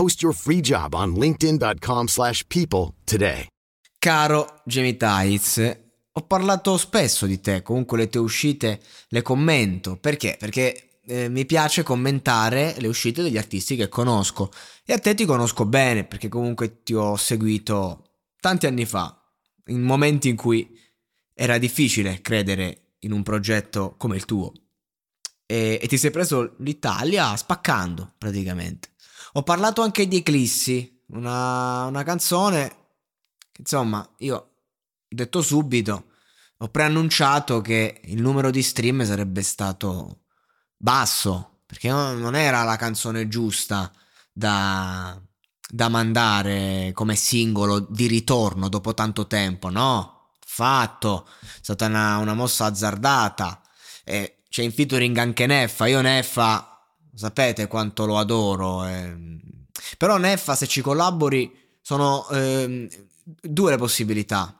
Post your free job on linkedin.com/people slash people today. Caro Jamie Tights, ho parlato spesso di te, comunque le tue uscite le commento. Perché? Perché eh, mi piace commentare le uscite degli artisti che conosco. E a te ti conosco bene, perché comunque ti ho seguito tanti anni fa, in momenti in cui era difficile credere in un progetto come il tuo. E, e ti sei preso l'Italia spaccando, praticamente. Ho parlato anche di Eclissi, una, una canzone che insomma io detto subito, ho preannunciato che il numero di stream sarebbe stato basso, perché non non era la canzone giusta da, da mandare come singolo di ritorno dopo tanto tempo, no? Fatto, è stata una, una mossa azzardata. E c'è in featuring anche Neffa, io Neffa sapete quanto lo adoro. ehm. Però Neffa, se ci collabori, sono ehm, due le possibilità.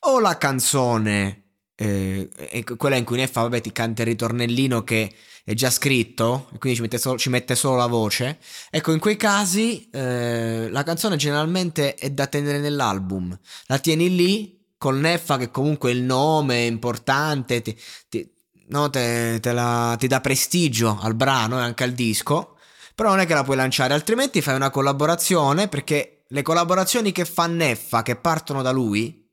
O la canzone, eh, quella in cui Neffa, vabbè, ti canta il ritornellino che è già scritto, e quindi ci mette, solo, ci mette solo la voce. Ecco, in quei casi eh, la canzone generalmente è da tenere nell'album. La tieni lì, con Neffa che comunque il nome è importante, ti, ti- no, te- te la- ti dà prestigio al brano e anche al disco, però non è che la puoi lanciare, altrimenti fai una collaborazione perché le collaborazioni che fa Neffa, che partono da lui,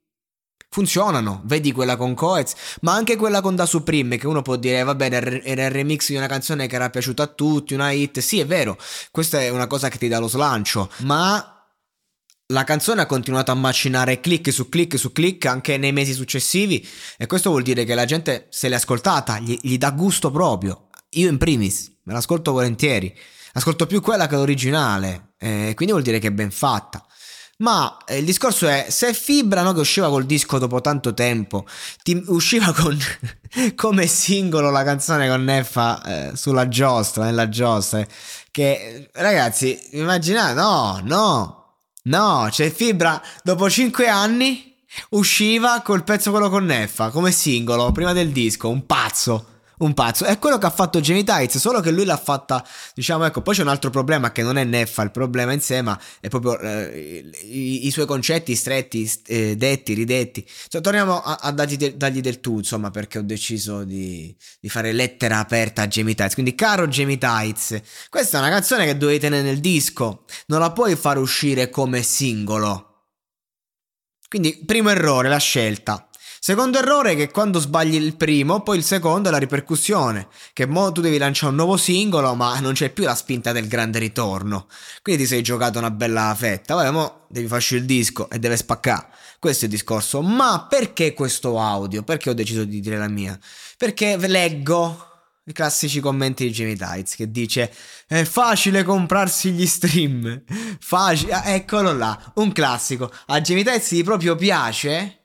funzionano. Vedi quella con Coez, ma anche quella con Da Supreme, che uno può dire, va bene, era era il remix di una canzone che era piaciuta a tutti, una hit. Sì, è vero, questa è una cosa che ti dà lo slancio, ma la canzone ha continuato a macinare click su click su click anche nei mesi successivi e questo vuol dire che la gente se l'è ascoltata, gli, gli dà gusto proprio. Io in primis, me l'ascolto volentieri, ascolto più quella che l'originale, eh, quindi vuol dire che è ben fatta. Ma eh, il discorso è, se Fibra, no, che usciva col disco dopo tanto tempo, ti usciva con, come singolo la canzone con Neffa eh, sulla giostra, nella giostra, eh, che ragazzi, immaginate, no, no, no, cioè Fibra dopo 5 anni usciva col pezzo quello con Neffa, come singolo, prima del disco, un pazzo. Un pazzo, è quello che ha fatto Jamie Tights, solo che lui l'ha fatta, diciamo, ecco, poi c'è un altro problema che non è Neffa il problema in sé, ma è proprio eh, i, i suoi concetti stretti, eh, detti, ridetti. Cioè, torniamo a, a dargli, de- dargli del tu, insomma, perché ho deciso di, di fare lettera aperta a Jamie Tights. Quindi, caro Jamie Tights, questa è una canzone che dovevi tenere nel disco, non la puoi far uscire come singolo. Quindi, primo errore, la scelta. Secondo errore è che quando sbagli il primo, poi il secondo è la ripercussione. Che mo tu devi lanciare un nuovo singolo, ma non c'è più la spinta del grande ritorno. Quindi ti sei giocato una bella fetta. Vabbè, mo devi farci il disco e deve spaccare. Questo è il discorso. Ma perché questo audio? Perché ho deciso di dire la mia? Perché leggo i classici commenti di Jamie Tights che dice è facile comprarsi gli stream. Facile. Ah, eccolo là, un classico. A Jamie Tights gli proprio piace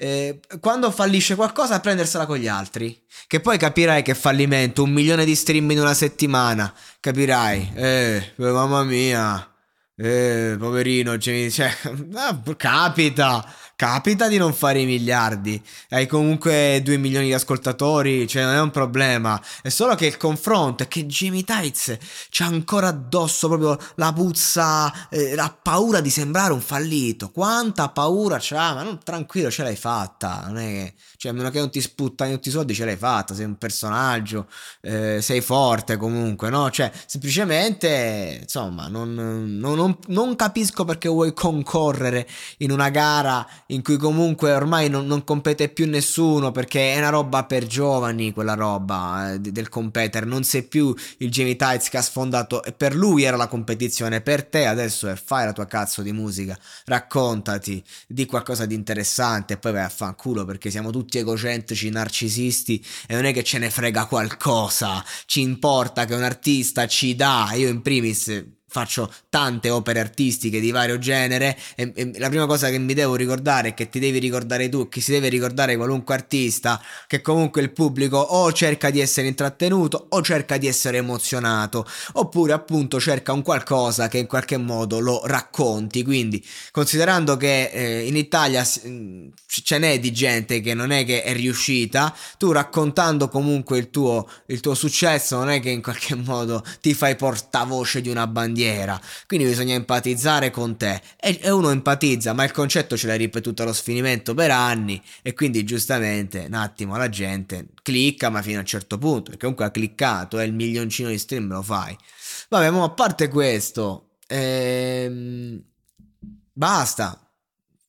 eh, quando fallisce qualcosa prendersela con gli altri. Che poi capirai che fallimento, un milione di stream in una settimana. Capirai, eh, mamma mia. Eh, poverino, cioè, cioè, capita, capita di non fare i miliardi. Hai comunque 2 milioni di ascoltatori, cioè non è un problema. È solo che il confronto è che Jimmy Tights c'ha ancora addosso proprio la puzza, eh, la paura di sembrare un fallito. Quanta paura c'ha, ma non, tranquillo, ce l'hai fatta. Non è che, cioè, a meno che non ti sputtani tutti i soldi, ce l'hai fatta. Sei un personaggio, eh, sei forte comunque, no? Cioè, semplicemente, insomma, non, non, non non, capisco perché vuoi concorrere in una gara in cui comunque ormai non, non, compete più nessuno perché è una roba per giovani quella roba eh, del competere non sei più il Jamie Tights che ha sfondato e per lui era la competizione per te adesso è fai la tua cazzo di musica raccontati di qualcosa di interessante e poi vai a fanculo perché siamo tutti egocentrici narcisisti e non è che ce ne frega qualcosa. Ci importa che un artista ci dà io in primis faccio tante opere artistiche di vario genere e, e, la prima cosa che mi devo ricordare è che ti devi ricordare tu, che si deve ricordare qualunque artista, che comunque il pubblico o cerca di essere intrattenuto o cerca di essere emozionato, oppure appunto cerca un qualcosa che in qualche modo lo racconti. Quindi, considerando che eh, in Italia mm, ce n'è di gente che non è che è riuscita, tu raccontando comunque il tuo, il tuo successo non è che in qualche modo ti fai portavoce di una bandiera bandiera, quindi bisogna empatizzare con te e, e uno empatizza, ma il concetto ce l'hai ripetuto allo sfinimento per anni e quindi giustamente un attimo la gente clicca ma fino a un certo punto, perché comunque ha cliccato e il milioncino di stream lo fai. Vabbè, ma a parte questo, ehm, basta.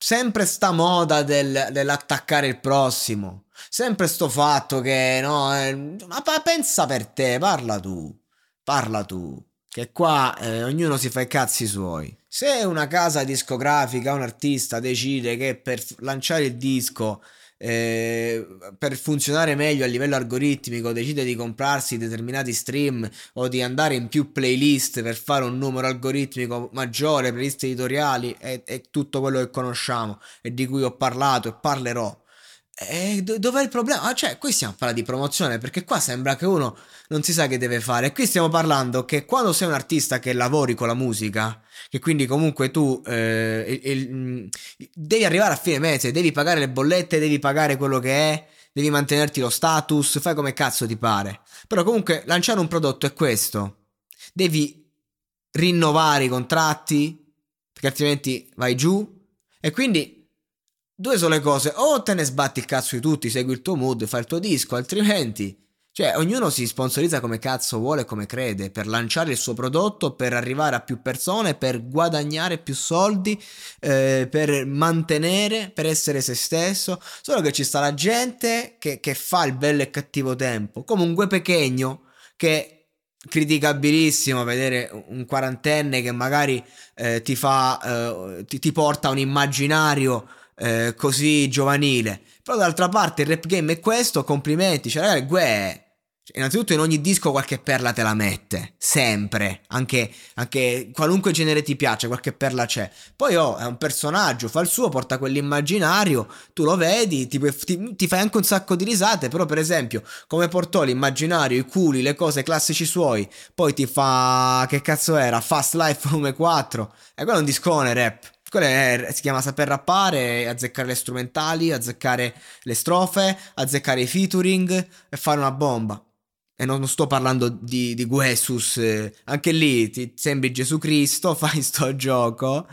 Sempre sta moda del, dell'attaccare il prossimo. Sempre sto fatto che no, eh, ma pensa per te, parla tu. Parla tu che qua eh, ognuno si fa i cazzi suoi. Se una casa discografica, un artista decide che per lanciare il disco, eh, per funzionare meglio a livello algoritmico, decide di comprarsi determinati stream o di andare in più playlist per fare un numero algoritmico maggiore, playlist editoriali e, tutto quello che conosciamo e di cui ho parlato e parlerò e dov'è il problema? Ah, cioè, qui stiamo parlando di promozione perché qua sembra che uno non si sa che deve fare. Qui stiamo parlando che quando sei un artista che lavori con la musica, che quindi comunque tu eh, il, il, mm, devi arrivare a fine mese, devi pagare le bollette, devi pagare quello che è, devi mantenerti lo status, fai come cazzo ti pare. Però comunque lanciare un prodotto è questo. Devi rinnovare i contratti, perché altrimenti vai giù. E quindi due sole cose, o te ne sbatti il cazzo di tutti, segui il tuo mood, fai il tuo disco, altrimenti... Cioè, ognuno si sponsorizza come cazzo vuole, come crede, per lanciare il suo prodotto, per arrivare a più persone, per guadagnare più soldi, eh, per mantenere, per essere se stesso. Solo che ci sta la gente che, che fa il bello e cattivo tempo, come un gue pechegno che criticabilissimo vedere un quarantenne che magari eh, ti fa eh, ti, ti porta un immaginario eh, così giovanile. Però d'altra parte il rap game è questo, complimenti, cioè ragazzi, Gue Innanzitutto in ogni disco qualche perla te la mette, sempre, anche, anche, qualunque genere ti piace, qualche perla c'è. Poi oh, è un personaggio, fa il suo, porta quell'immaginario, tu lo vedi, ti, ti, ti, fai anche un sacco di risate, però per esempio come portò l'immaginario, i culi, le cose classici suoi, poi ti fa, che cazzo era, Fast Life volume 4, e quello è un discone rap. Quello è, si chiama saper rappare, azzeccare le strumentali, azzeccare le strofe, azzeccare i featuring e fare una bomba. E non, sto parlando di, di Guesus, eh, anche lì ti sembri Gesù Cristo, fai sto gioco.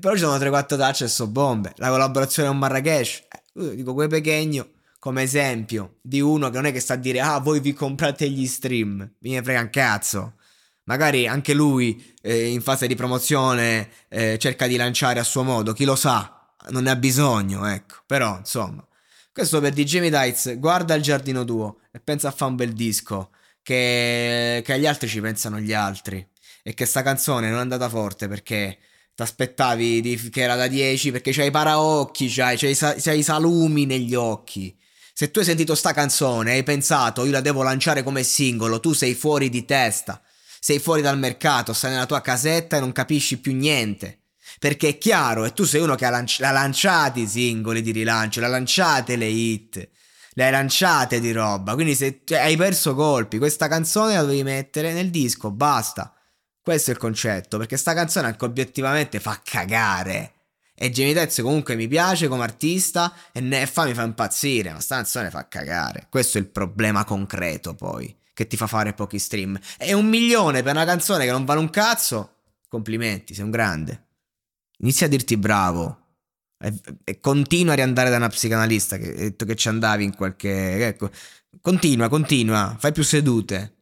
Però ci sono 3-4 touch e so bombe. La collaborazione con Marrakesh, eh, dico quel pechegno come esempio di uno che non è che sta a dire ah voi vi comprate gli stream, mi frega un cazzo. Magari anche lui eh, in fase di promozione eh, cerca di lanciare a suo modo, chi lo sa, non ne ha bisogno, ecco. Però, insomma, questo per di Jamie Dites, guarda il giardino tuo e pensa a fare un bel disco, che, che agli altri ci pensano gli altri. E che sta canzone non è andata forte perché ti aspettavi che era da 10 perché c'hai i paraocchi, c'hai, c'hai, c'hai i salumi negli occhi. Se tu hai sentito sta canzone e hai pensato io la devo lanciare come singolo, tu sei fuori di testa sei fuori dal mercato, stai nella tua casetta e non capisci più niente. Perché è chiaro, e tu sei uno che ha, lanci- l'ha lanciati i singoli di rilancio, l'ha lanciate le hit, le hai lanciate di roba, quindi se cioè, hai perso colpi, questa canzone la devi mettere nel disco, basta. Questo è il concetto, perché sta canzone anche obiettivamente fa cagare. E Jamie Tez comunque mi piace come artista e Neffa mi fa impazzire, ma sta canzone fa cagare. Questo è il problema concreto poi, che ti fa fare pochi stream. E un milione per una canzone che non vale un cazzo? Complimenti, sei un grande. Inizia a dirti bravo. E, e continua a riandare da una psicanalista che hai detto che ci andavi in qualche... Ecco, continua, continua, fai più sedute.